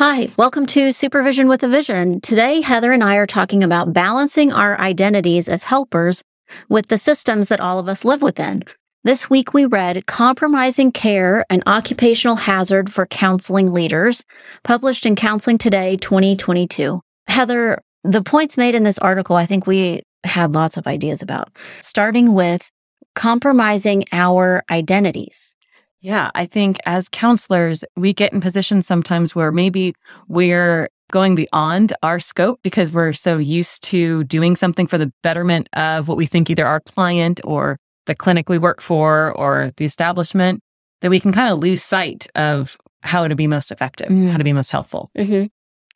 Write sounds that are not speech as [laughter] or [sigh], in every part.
Hi, welcome to Supervision with a Vision. Today, Heather and I are talking about balancing our identities as helpers with the systems that all of us live within. This week, we read Compromising Care, an Occupational Hazard for Counseling Leaders, published in Counseling Today 2022. Heather, the points made in this article, I think we had lots of ideas about, starting with compromising our identities. Yeah, I think as counselors, we get in positions sometimes where maybe we're going beyond our scope because we're so used to doing something for the betterment of what we think either our client or the clinic we work for or the establishment that we can kind of lose sight of how to be most effective, mm. how to be most helpful. Mm-hmm.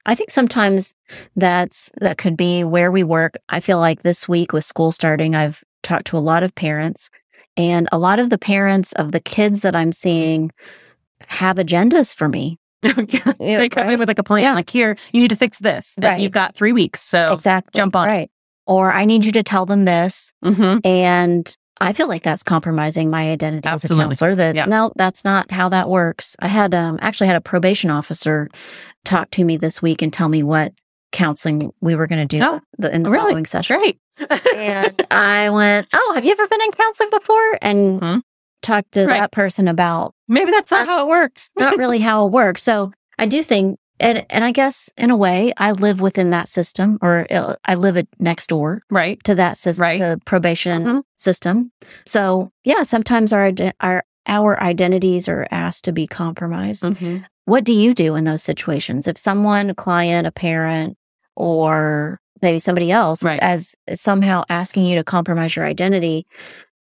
I think sometimes that's that could be where we work. I feel like this week with school starting, I've talked to a lot of parents and a lot of the parents of the kids that I'm seeing have agendas for me. [laughs] they come in with like a plan, yeah. like here, you need to fix this. Right. You've got three weeks. So exactly. jump on. Right. Or I need you to tell them this. Mm-hmm. And I feel like that's compromising my identity Absolutely. as a counselor. That yeah. no, that's not how that works. I had um actually had a probation officer talk to me this week and tell me what counseling we were going to do oh, the, in the really? following session. Great. And I went, "Oh, have you ever been in counseling before?" And hmm? talked to right. that person about maybe that's not how it works. not [laughs] really how it works. So I do think, and and I guess in a way, I live within that system, or uh, I live it next door, right, to that system, right. the probation mm-hmm. system. So yeah, sometimes our our our identities are asked to be compromised. Mm-hmm. What do you do in those situations? If someone, a client, a parent, or maybe somebody else right. as somehow asking you to compromise your identity,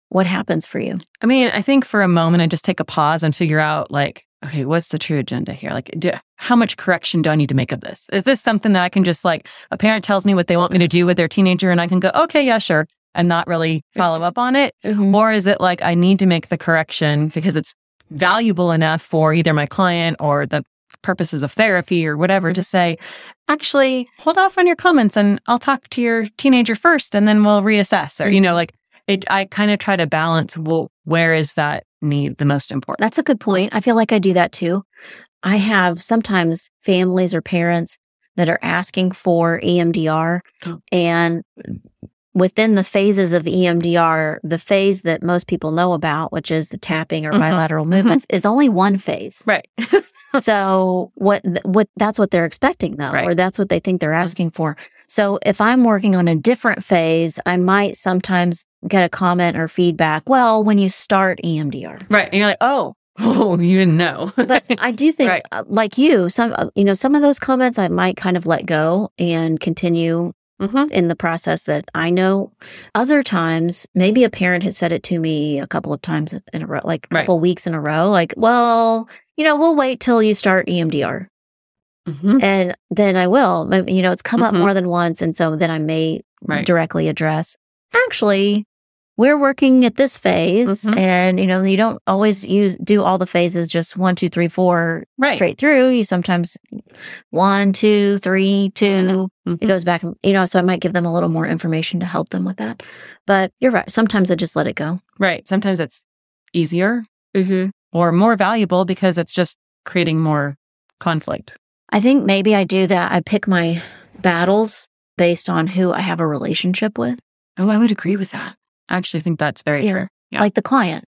what happens for you? I mean, I think for a moment, I just take a pause and figure out like, okay, what's the true agenda here? Like, do, how much correction do I need to make of this? Is this something that I can just like, a parent tells me what they want me to do with their teenager and I can go, okay, yeah, sure, and not really follow up on it? Mm-hmm. Or is it like, I need to make the correction because it's valuable enough for either my client or the purposes of therapy or whatever to say, actually, hold off on your comments and I'll talk to your teenager first and then we'll reassess. Or, you know, like it, I kind of try to balance, well, where is that need the most important? That's a good point. I feel like I do that too. I have sometimes families or parents that are asking for EMDR oh. and within the phases of EMDR, the phase that most people know about, which is the tapping or mm-hmm. bilateral mm-hmm. movements, mm-hmm. is only one phase. Right. [laughs] so what what that's what they're expecting though, right. or that's what they think they're asking for. So if I'm working on a different phase, I might sometimes get a comment or feedback. Well, when you start EMDR, right, and you're like, oh, [laughs] oh, you didn't know. but I do [laughs] think, right. Uh, like you, some uh, you know some of those comments I might kind of let go and continue Mm-hmm. in the process that I know. Other times, maybe a parent has said it to me a couple of times in a row, like a couple right. weeks in a row, like, well, you know, we'll wait till you start EMDR. Mm-hmm. And then I will. You know, it's come mm-hmm. up more than once. And so then I may right. directly address, actually, we're working at this phase. Mm-hmm. And, you know, you don't always use, do all the phases just one, two, three, four right. straight through. You sometimes one, two, three, two. mm-hmm. It goes back, you know, so I might give them a little more information to help them with that. But you're right. Sometimes I just let it go. Right. Sometimes it's easier mm-hmm. Or more valuable because it's just creating more conflict. I think maybe I do that. I pick my battles based on who I have a relationship with. Oh, I would agree with that. I actually think that's very yeah. Yeah. Like the client.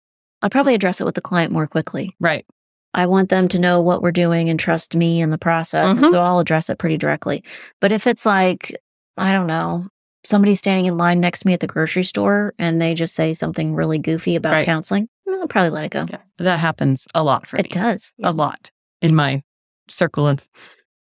I'll probably address it with the client more quickly. Right. I want them to know what we're doing and trust me in the process. Mm-hmm. So I'll address it pretty directly. But if it's like, I don't know, somebody standing in line next to me at the grocery store and they just say something really goofy about right. counseling, I'll probably let it go. Yeah. That happens a lot for it me. It does. Yeah. A lot in my circle of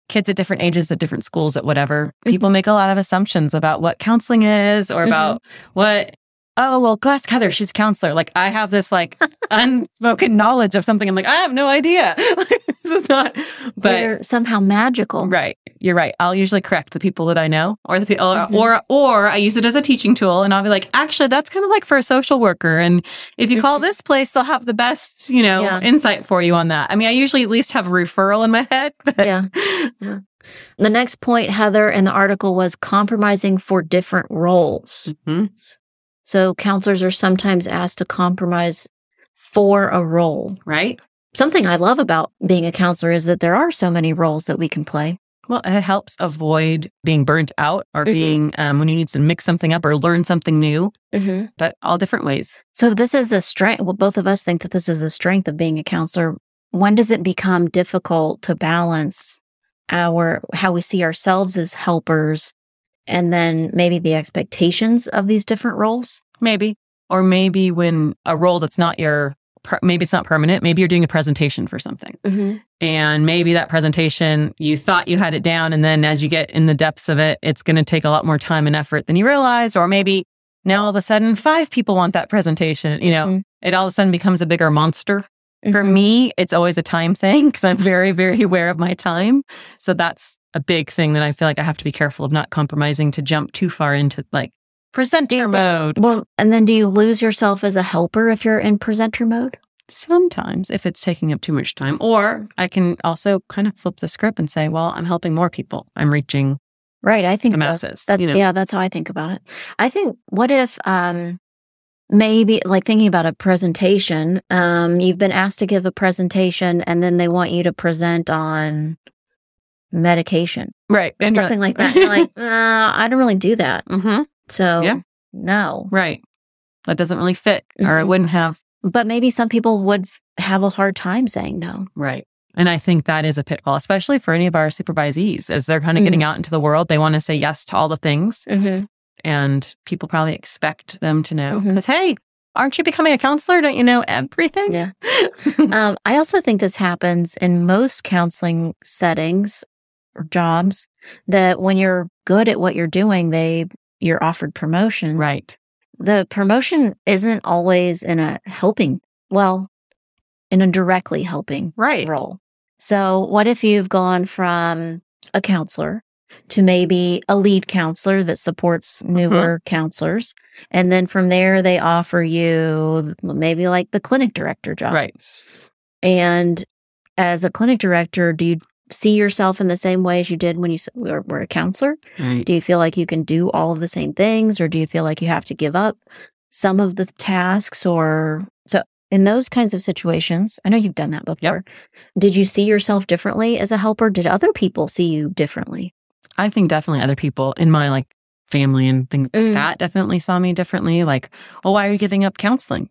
kids at different ages at different schools at whatever. Mm-hmm. People make a lot of assumptions about what counseling is or about mm-hmm. what oh, well, go ask Heather. She's a counselor. Like I have this like [laughs] unspoken knowledge of something. I'm like, I have no idea. [laughs] [laughs] this is not, but They're somehow magical. right. You're right. I'll usually correct the people that I know or the people, Mhm. or, or I use it as a teaching tool and I'll be like, actually, that's kind of like for a social worker. And if you call Mhm. this place, they'll have the best, you know, Yeah. insight for you on that. I mean, I usually at least have a referral in my head. [laughs] But Yeah. The next point, Heather, in the article was compromising for different roles. Mhm. So counselors are sometimes asked to compromise for a role. Right. Something I love about being a counselor is that there are so many roles that we can play. Well, it helps avoid being burnt out or Mhm. being um, when you need to mix something up or learn something new, but all different ways. So this is a strength. Well, both of us think that this is a strength of being a counselor. When does it become difficult to balance our how we see ourselves as helpers and then maybe the expectations of these different roles? Maybe. Or maybe when a role that's not your, per- maybe it's not permanent. Maybe you're doing a presentation for something. Mm-hmm. And maybe that presentation, you thought you had it down. And then as you get in the depths of it, it's going to take a lot more time and effort than you realize. Or maybe now all of a sudden five people want that presentation. You know, Mhm. it all of a sudden becomes a bigger monster. For Mhm. me, it's always a time thing because I'm very, very aware of my time. So that's a big thing that I feel like I have to be careful of not compromising to jump too far into like presenter mode. Well, and then do you lose yourself as a helper if you're in presenter mode? Sometimes if it's taking up too much time, or I can also kind of flip the script and say, well, I'm helping more people. I'm reaching Right. I think the masses. That, you know? Yeah, that's how I think about it. I think, what if, um, maybe like thinking about a presentation, um, you've been asked to give a presentation and then they want you to present on medication, Right. And something like that. You're like, [laughs] uh, I don't really do that. hmm So, Yeah. no. right. That doesn't really fit, or it Mhm. wouldn't have. But maybe some people would have a hard time saying no. Right. And I think that is a pitfall, especially for any of our supervisees as they're kind of getting out into the world. They want to say yes to all the things. Mm-hmm. and people probably expect them to know because hey aren't you becoming a counselor don't you know everything Yeah. [laughs] um, I also think this happens in most counseling settings or jobs that when you're good at what you're doing, they you're offered promotion. right The promotion isn't always in a helping, well, in a directly helping right role. So what if you've gone from a counselor to maybe a lead counselor that supports mm-hmm. newer counselors. And then from there, they offer you maybe like the clinic director job. right And as a clinic director, do you see yourself in the same way as you did when you were, were a counselor? right Do you feel like you can do all of the same things or do you feel like you have to give up some of the tasks or so in those kinds of situations, I know you've done that before. Did you see yourself differently as a helper? Did other people see you differently? i think definitely other people in my like family and things Mm. like that definitely saw me differently like oh why are you giving up counseling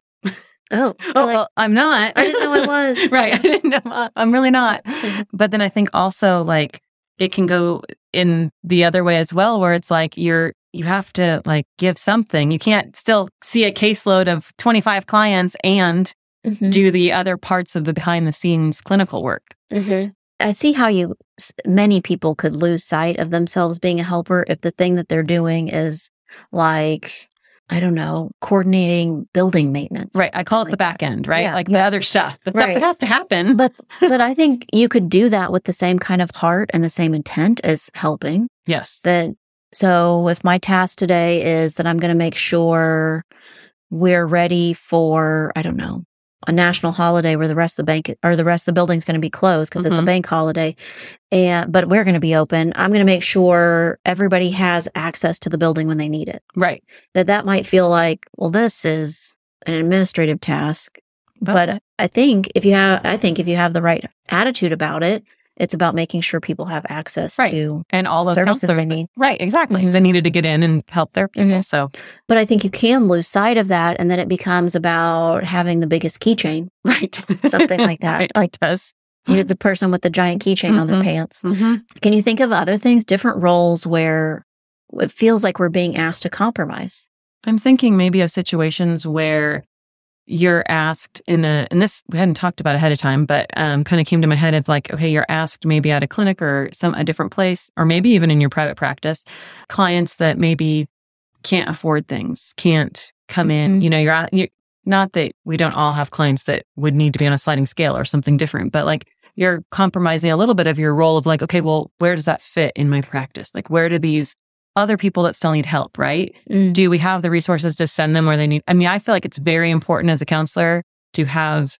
Oh, [laughs] oh like, well i'm not I didn't know I [laughs] was. right i didn't know i'm really not [laughs] but then i think also like it can go in the other way as well where it's like you're you have to like give something you can't still see a caseload of 25 clients and Mhm. do the other parts of the behind the scenes clinical work Mhm. I see how you, many people could lose sight of themselves being a helper if the thing that they're doing is like, I don't know, coordinating building maintenance. right i call it Like the back end right Yeah. like the other stuff the stuff that has to happen But, but I think you could do that with the same kind of heart and the same intent as helping. yes That, so if my task today is that I'm going to make sure we're ready for, I don't know, a national holiday where the rest of the bank or the rest of the building's going to be closed because it's a Mhm. bank holiday. And, but we're going to be open. I'm going to make sure everybody has access to the building when they need it. right That that might feel like, well, this is an administrative task. But I think if you have, I think if you have the right attitude about it, it's about making sure people have access Right. to and all those services they need. right exactly Mhm. they needed to get in and help their people Mhm. so But I think you can lose sight of that, and then it becomes about having the biggest keychain, [laughs] right something like that. Right. Like does you're the person with the giant keychain on their Mhm. pants. mm-hmm. Can you think of other things, different roles where it feels like we're being asked to compromise? I'm thinking maybe of situations where you're asked in a, and this we hadn't talked about ahead of time, but um, kind of came to my head of like, okay, you're asked maybe at a clinic or some a different place, or maybe even in your private practice, clients that maybe can't afford things, can't come in, Mhm. you know, you're, you're not that we don't all have clients that would need to be on a sliding scale or something different, but like you're compromising a little bit of your role of like, okay, well, where does that fit in my practice? Like, where do these other people that still need help, right? Mm. Do we have the resources to send them where they need? I mean, I feel like it's very important as a counselor to have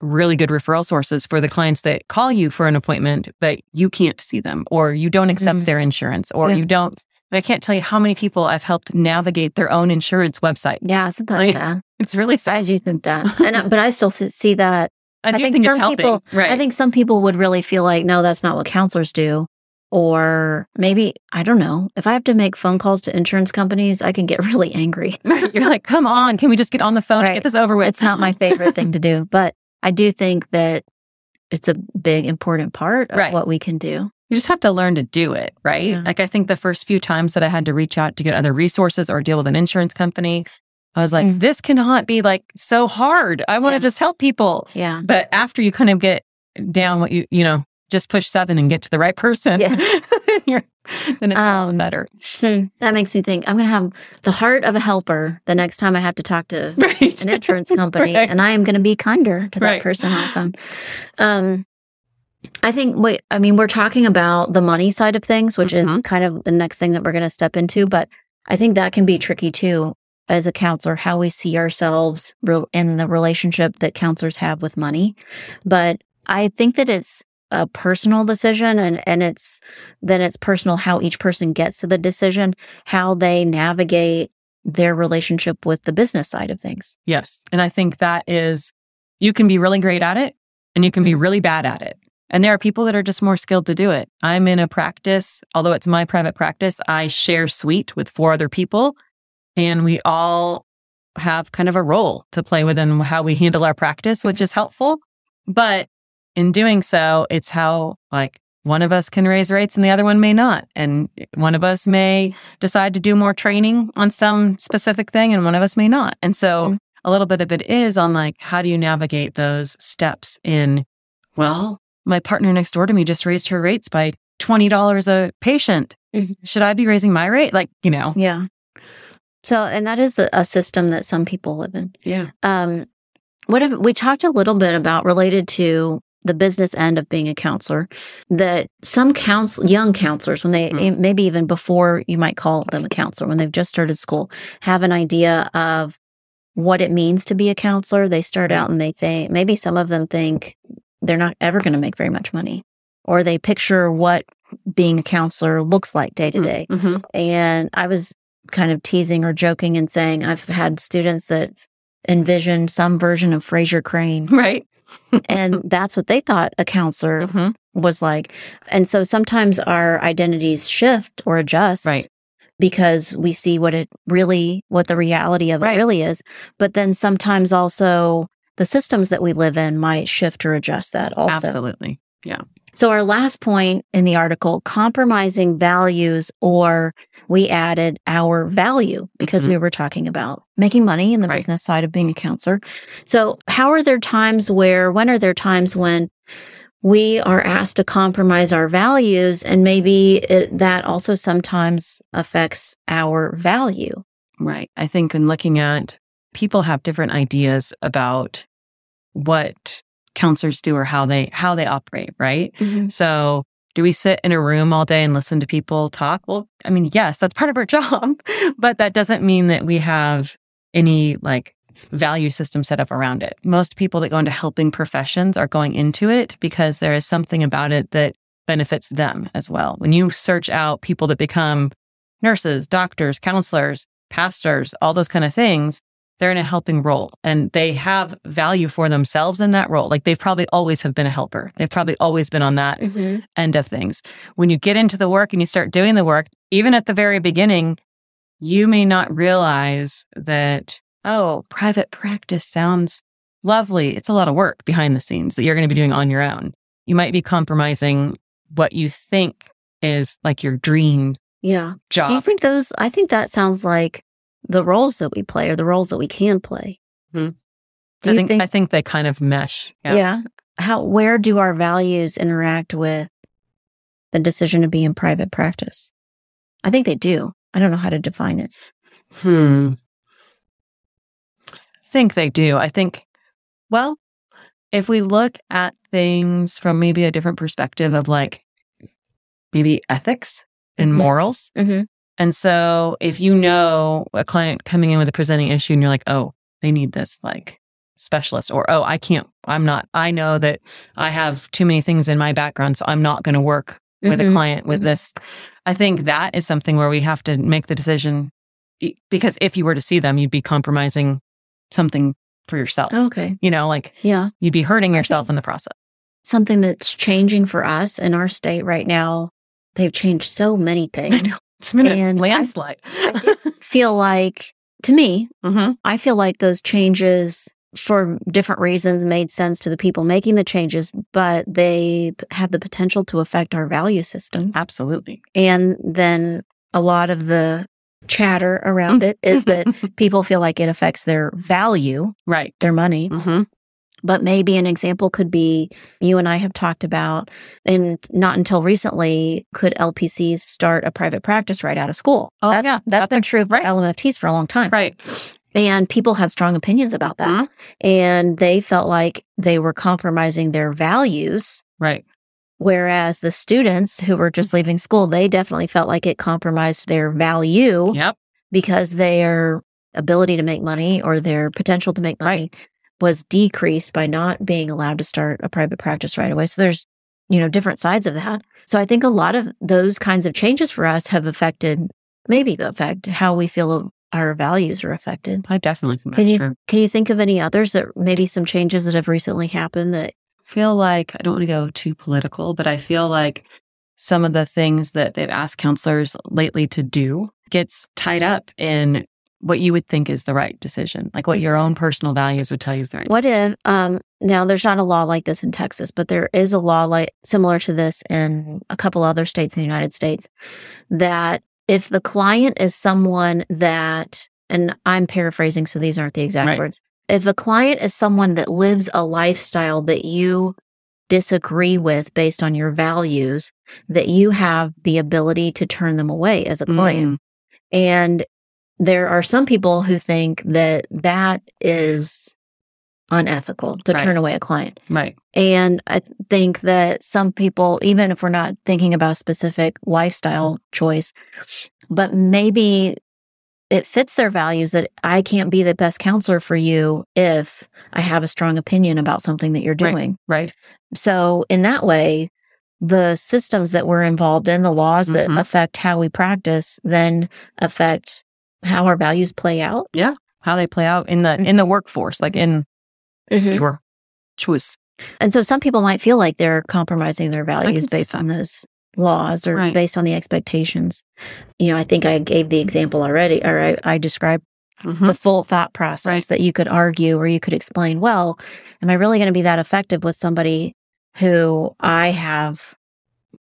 really good referral sources for the clients that call you for an appointment, but you can't see them or you don't accept Mhm. their insurance or Yeah. you don't. I can't tell you how many people I've helped navigate their own insurance website. Yeah, isn't that Like, sad? [laughs] It's really sad. I do think that, [laughs] and I- but I still see that. I, do think think, some helping. people- right. I think some people would really feel like, no, that's not what counselors do. Or maybe, I don't know. If I have to make phone calls to insurance companies, I can get [laughs] really angry. You're like, come on, can we just get on the phone and get this over with? It's not my favorite thing to do, but I do think that it's a big, important part of Right. what we can do. You just have to learn to do it, right? Yeah. Like I think the first few times that I had to reach out to get other resources or deal with an insurance company, I was like, Mm. this cannot be like so hard. I want to Yeah. just help people. Yeah. But after you kind of get down what you, you know, just push seven and get to the right person, Yeah. [laughs] you're, then it's all Um, better. Hmm, that makes me think I'm going to have the heart of a helper the next time I have to talk to [laughs] Right. an insurance company, Right. and I am going to be kinder to that Right. person on the phone. Um, I think. Wait, I mean, we're talking about the money side of things, which Mhm. is kind of the next thing that we're going to step into. But I think that can be tricky too, as a counselor, how we see ourselves in the relationship that counselors have with money. But I think that it's a personal decision, and and it's then it's personal how each person gets to the decision, how they navigate their relationship with the business side of things. Yes. And I think that is, you can be really great at it and you can be mm-hmm. really bad at it. And there are people that are just more skilled to do it. I'm in a practice, although it's my private practice, I share suite with four other people and we all have kind of a role to play within how we handle our practice, which is helpful. But in doing so, it's how like one of us can raise rates and the other one may not. And one of us may decide to do more training on some specific thing and one of us may not. And so Mhm. a little bit of it is on like, how do you navigate those steps in, well, my partner next door to me just raised her rates by $20 a patient. Mhm. Should I be raising my rate? Like, you know, Yeah. So, and that is the, a system that some people live in. yeah. Um, what if, we talked a little bit about related to the business end of being a counselor that some counsel young counselors when they Mm. maybe even before you might call them a counselor when they've just started school have an idea of what it means to be a counselor they start out and they think maybe some of them think they're not ever going to make very much money or they picture what being a counselor looks like day to day Mhm. and I was kind of teasing or joking and saying I've had students that envisioned some version of Frasier Crane, [laughs] Right. And [laughs] that's what they thought a counselor Mhm. was like. And so sometimes our identities shift or adjust, Right. Because we see what it really, what the reality of it really is. But then sometimes also the systems that we live in might shift or adjust that also. Absolutely. So our last point in the article, compromising values, or we added our value because Mhm. we were talking about making money in the Right. business side of being a counselor. So how are there times where, when are there times when we are asked to compromise our values and maybe it, that also sometimes affects our value? Right. I think in looking at people have different ideas about what counselors do or how they how they operate, right? Mm-hmm. So do we sit in a room all day and listen to people talk? Well, I mean, yes, that's part of our [laughs] job, but that doesn't mean that we have any like value system set up around it. Most people that go into helping professions are going into it because there is something about it that benefits them as well. When you search out people that become nurses, doctors, counselors, pastors, all those kind of things, they're in a helping role and they have value for themselves in that role. Like they've probably always have been a helper. They've probably always been on that Mm-hmm. end of things. When you get into the work and you start doing the work, even at the very beginning, you may not realize that, oh, private practice sounds lovely. It's a lot of work behind the scenes that you're going to be doing on your own. You might be compromising what you think is like your dream Yeah. job. Do you think those, I think that sounds like the roles that we play or the roles that we can play. Hmm. Do I you think, think I think they kind of mesh. Yeah. How where do our values interact with the decision to be in private practice? I think they do. I don't know how to define it. Hmm. think they do. I think, well, if we look at things from maybe a different perspective of like maybe ethics and Mhm. morals. Mm-hmm. And so if you know a client coming in with a presenting issue and you're like, oh, they need this like specialist or, oh, I can't, I'm not, I know that I have too many things in my background. So I'm not going to work with a Mhm. client with Mhm. this. I think that is something where we have to make the decision because if you were to see them, you'd be compromising something for yourself. Okay. You know, like Yeah. you'd be hurting yourself in the process. Something that's changing for us in our state right now. They've changed so many [laughs] things. It's been And I- landslide. I did [laughs] feel like, to me, hmm I feel like those changes for different reasons made sense to the people making the changes, but they have the potential to affect our value system. Absolutely. And then a lot of the chatter around it is that [laughs] people feel like it affects their value, right. their money. hmm But maybe an example could be you and I have talked about, and not until recently could LPCs start a private practice right out of school. Oh, That- yeah. That's been true for right. LMFTs for a long time. Right. And people have strong opinions about that. Mhm. And they felt like they were compromising their values. Right. Whereas the students who were just leaving school, they definitely felt like it compromised their value Yep. because their ability to make money or their potential to make money was decreased by not being allowed to start a private practice right away. So there's, you know, different sides of that. So I think a lot of those kinds of changes for us have affected, maybe affect how we feel our values are affected. I definitely think Can you true. can you think of any others that maybe some changes that have recently happened that feel like I don't want to go too political, but I feel like some of the things that they've asked counselors lately to do gets tied up in what you would think is the right decision, like what your own personal values would tell you is the right. What if um now there's not a law like this in Texas, but there is a law like similar to this in a couple other states in the United States that if the client is someone that and I'm paraphrasing so these aren't the exact Right. words. If a client is someone that lives a lifestyle that you disagree with based on your values, that you have the ability to turn them away as a client. Mm, And there are some people who think that that is unethical to Right. turn away a client. right. And I think that some people, even if we're not thinking about specific lifestyle choice, but maybe it fits their values that I can't be the best counselor for you if I have a strong opinion about something that you're doing. Right. So, in that way, the systems that we're involved in, the laws that Mhm. affect how we practice, then affect how our values play out. Yeah, how they play out in the in the workforce, like in your choice. And so, some people might feel like they're compromising their values based on those laws or Right. based on the expectations. You know, I think I gave the example already, or I, I described Mhm. the full thought process Right. that you could argue or you could explain, well, am I really going to be that effective with somebody who I have,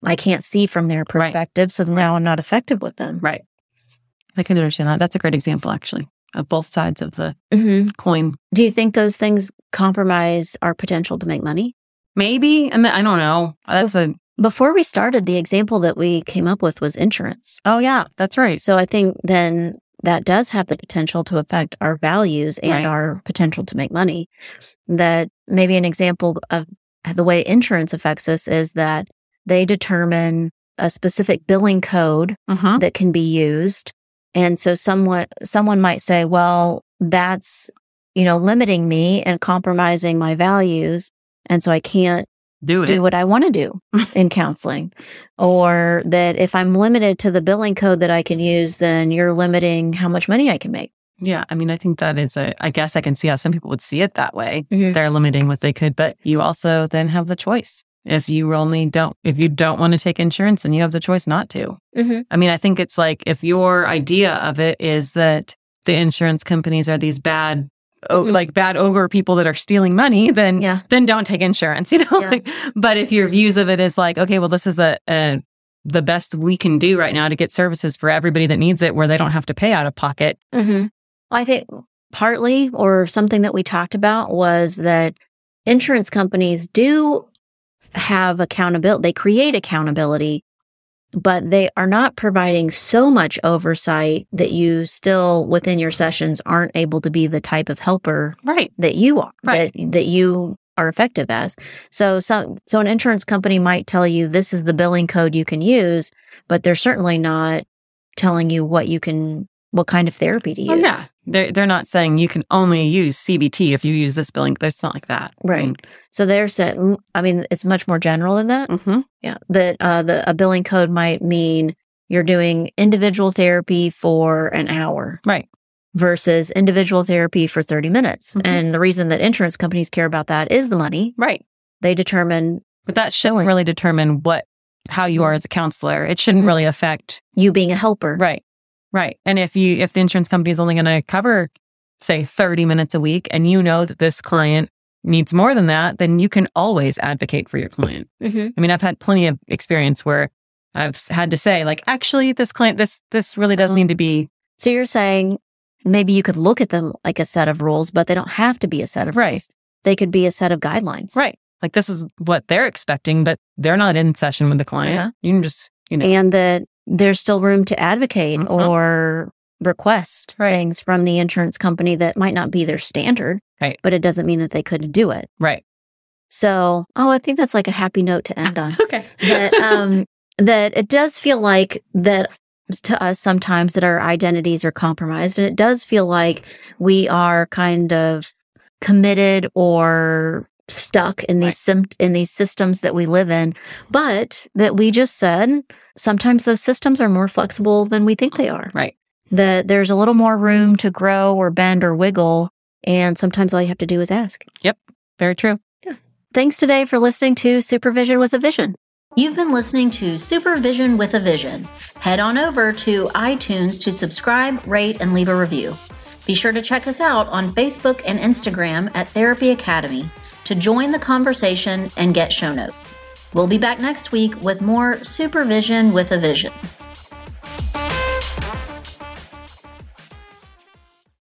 I can't see from their Right. perspective. So now I'm not effective with them. Right. I can understand that. That's a great example, actually, of both sides of the hmm coin. Do you think those things compromise our potential to make money? Maybe, and I don't know. That's a Before we started, the example that we came up with was insurance. oh yeah, that's right. So I think then that does have the potential to affect our values and Right. our potential to make money. That maybe an example of the way insurance affects us is that they determine a specific billing code hmm that can be used. And so someone someone might say, well, that's, you know, limiting me and compromising my values. And so I can't Do it. do what I want to do in counseling. Or that if I'm limited to the billing code that I can use, then you're limiting how much money I can make. Yeah, I mean, I think that is a. I guess I can see how some people would see it that way. Mhm. They're limiting what they could, but you also then have the choice. If you only don't, if you don't want to take insurance, then you have the choice not to. Mm-hmm. I mean, I think it's like if your idea of it is that the insurance companies are these bad, oh, Mhm. like bad ogre people that are stealing money, then Yeah. then don't take insurance. [laughs] You know, Yeah. like, but if your views of it is like, okay, well, this is a, a the best we can do right now to get services for everybody that needs it, where they don't have to pay out of pocket. Mm-hmm. I think partly, or something that we talked about, was that insurance companies do have accountability. They create accountability but they are not providing so much oversight that you still within your sessions aren't able to be the type of helper right that you are right. that that you are effective as so so so an insurance company might tell you this is the billing code you can use but they're certainly not telling you what you can what kind of therapy to use oh, yeah. they're, they're not saying you can only use cbt if you use this billing. It's not like that. Right. mean, so they're saying i mean it's much more general than that. Mm-hmm. yeah. That uh the a billing code might mean you're doing individual therapy for an hour right. versus individual therapy for 30 minutes. Mm-hmm. and the reason that insurance companies care about that is the money. Right. They determine but that shouldn't billing. really determine what how you are as a counselor. It shouldn't really affect you being a helper. Right Right. And if you, if the insurance company is only going to cover, say, 30 minutes a week, and you know that this client needs more than that, then you can always advocate for your client. Mm-hmm. I mean, I've had plenty of experience where I've had to say, like, actually, this client, this, this really doesn't need to be. So you're saying maybe you could look at them like a set of rules, but they don't have to be a set of right. rules. They could be a set of guidelines. Right. Like this is what they're expecting, but they're not in session with the client. Yeah. You can just, you know. And that there's still room to advocate uh-huh. or request right. things from the insurance company that might not be their standard. Right. But it doesn't mean that they couldn't do it. Right. So, oh, I think that's like a happy note to end on. [laughs] okay. that um that it does feel like that to us sometimes that our identities are compromised and it does feel like we are kind of committed or stuck in these right. sim- in these systems that we live in but that we just said sometimes those systems are more flexible than we think they are right that there's a little more room to grow or bend or wiggle and sometimes all you have to do is ask yep very true yeah. thanks today for listening to supervision with a vision You've been listening to Supervision with a Vision. Head on over to iTunes to subscribe, rate, and leave a review. Be sure to check us out on Facebook and Instagram at Therapy Academy to join the conversation and get show notes. We'll be back next week with more Supervision with a Vision.